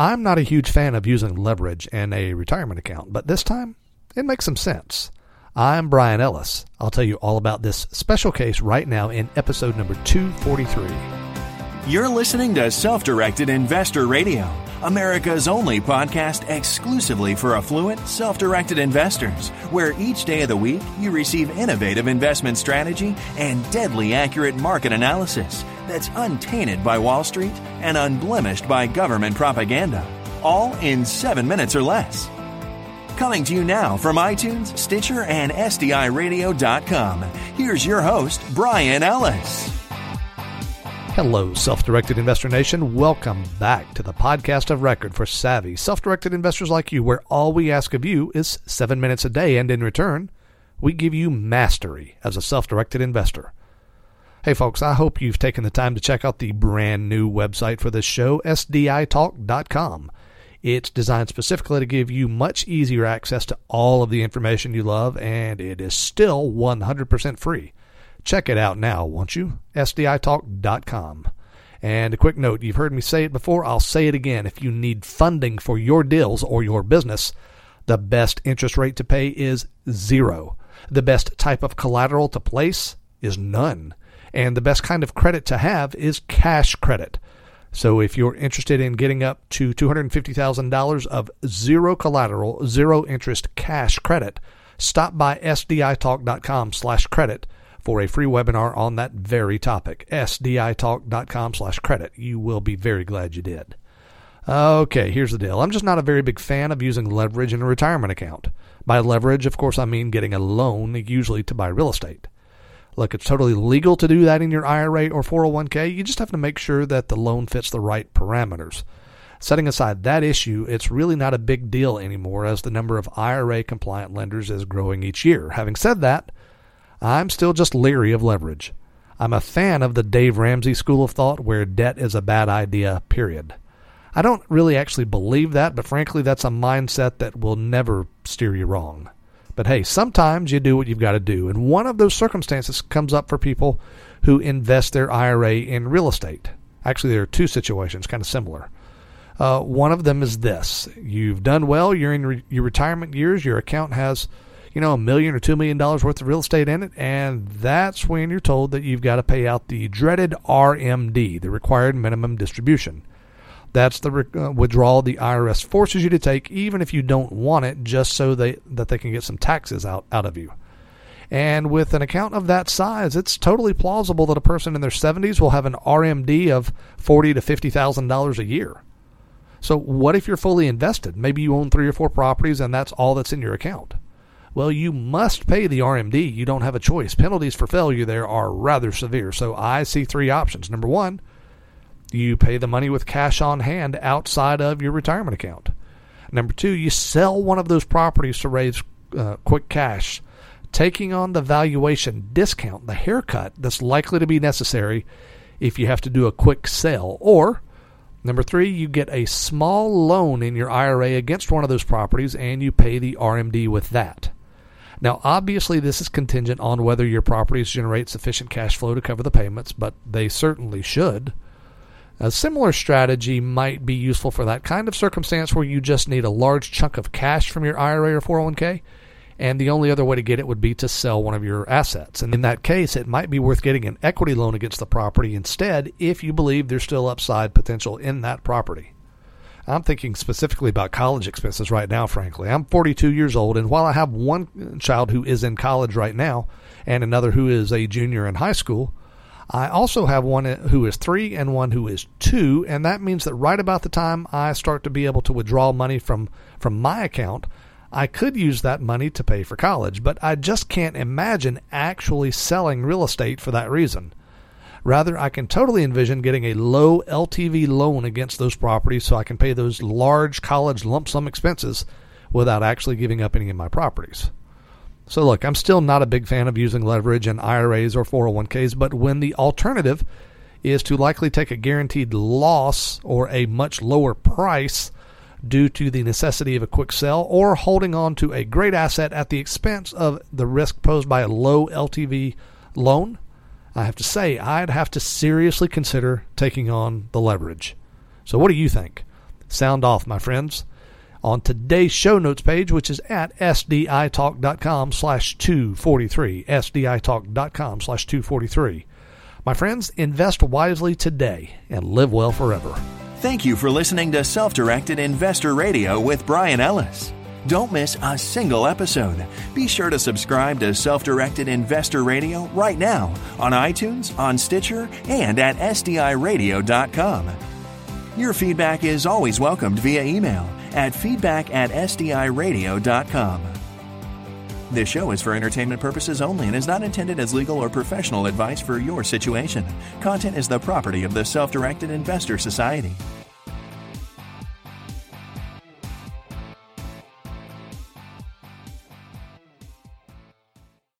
I'm not a huge fan of using leverage in a retirement account, but this time it makes some sense. I'm Brian Ellis. I'll tell you all about this special case right now in episode number 243. You're listening to Self Directed Investor Radio, America's only podcast exclusively for affluent, self directed investors, where each day of the week you receive innovative investment strategy and deadly accurate market analysis that's untainted by Wall Street and unblemished by government propaganda, all in seven minutes or less. Coming to you now from iTunes, Stitcher, and SDIRadio.com, here's your host, Brian Ellis. Hello, Self Directed Investor Nation. Welcome back to the podcast of record for savvy, self directed investors like you, where all we ask of you is seven minutes a day, and in return, we give you mastery as a self directed investor. Hey, folks, I hope you've taken the time to check out the brand new website for this show, SDITalk.com. It's designed specifically to give you much easier access to all of the information you love, and it is still 100% free. Check it out now, won't you? SDITalk.com. And a quick note you've heard me say it before, I'll say it again. If you need funding for your deals or your business, the best interest rate to pay is zero. The best type of collateral to place is none. And the best kind of credit to have is cash credit. So if you're interested in getting up to $250,000 of zero collateral, zero interest cash credit, stop by sditalk.com slash credit for a free webinar on that very topic. sditalk.com slash credit. You will be very glad you did. Okay, here's the deal. I'm just not a very big fan of using leverage in a retirement account. By leverage, of course, I mean getting a loan, usually to buy real estate. Look, it's totally legal to do that in your IRA or 401k. You just have to make sure that the loan fits the right parameters. Setting aside that issue, it's really not a big deal anymore as the number of IRA compliant lenders is growing each year. Having said that, I'm still just leery of leverage. I'm a fan of the Dave Ramsey school of thought where debt is a bad idea, period. I don't really actually believe that, but frankly, that's a mindset that will never steer you wrong. But hey, sometimes you do what you've got to do. And one of those circumstances comes up for people who invest their IRA in real estate. Actually, there are two situations kind of similar. Uh, one of them is this you've done well, you're in re- your retirement years, your account has you know, a million or two million dollars worth of real estate in it, and that's when you're told that you've got to pay out the dreaded RMD, the required minimum distribution. That's the uh, withdrawal the IRS forces you to take, even if you don't want it, just so they, that they can get some taxes out, out of you. And with an account of that size, it's totally plausible that a person in their 70s will have an RMD of forty to fifty thousand dollars a year. So, what if you're fully invested? Maybe you own three or four properties, and that's all that's in your account. Well, you must pay the RMD. You don't have a choice. Penalties for failure there are rather severe. So, I see three options. Number one, you pay the money with cash on hand outside of your retirement account. Number two, you sell one of those properties to raise uh, quick cash, taking on the valuation discount, the haircut that's likely to be necessary if you have to do a quick sale. Or, number three, you get a small loan in your IRA against one of those properties and you pay the RMD with that. Now, obviously, this is contingent on whether your properties generate sufficient cash flow to cover the payments, but they certainly should. A similar strategy might be useful for that kind of circumstance where you just need a large chunk of cash from your IRA or 401k, and the only other way to get it would be to sell one of your assets. And in that case, it might be worth getting an equity loan against the property instead if you believe there's still upside potential in that property. I'm thinking specifically about college expenses right now, frankly. I'm 42 years old, and while I have one child who is in college right now and another who is a junior in high school, I also have one who is three and one who is two, and that means that right about the time I start to be able to withdraw money from, from my account, I could use that money to pay for college, but I just can't imagine actually selling real estate for that reason. Rather, I can totally envision getting a low LTV loan against those properties so I can pay those large college lump sum expenses without actually giving up any of my properties. So, look, I'm still not a big fan of using leverage in IRAs or 401ks, but when the alternative is to likely take a guaranteed loss or a much lower price due to the necessity of a quick sell or holding on to a great asset at the expense of the risk posed by a low LTV loan, I have to say I'd have to seriously consider taking on the leverage. So, what do you think? Sound off, my friends. On today's show notes page, which is at sditalk.com slash 243, sditalk.com slash 243. My friends, invest wisely today and live well forever. Thank you for listening to Self Directed Investor Radio with Brian Ellis. Don't miss a single episode. Be sure to subscribe to Self Directed Investor Radio right now on iTunes, on Stitcher, and at SDIRadio.com. Your feedback is always welcomed via email at feedback at SDIRadio.com. This show is for entertainment purposes only and is not intended as legal or professional advice for your situation. Content is the property of the Self Directed Investor Society.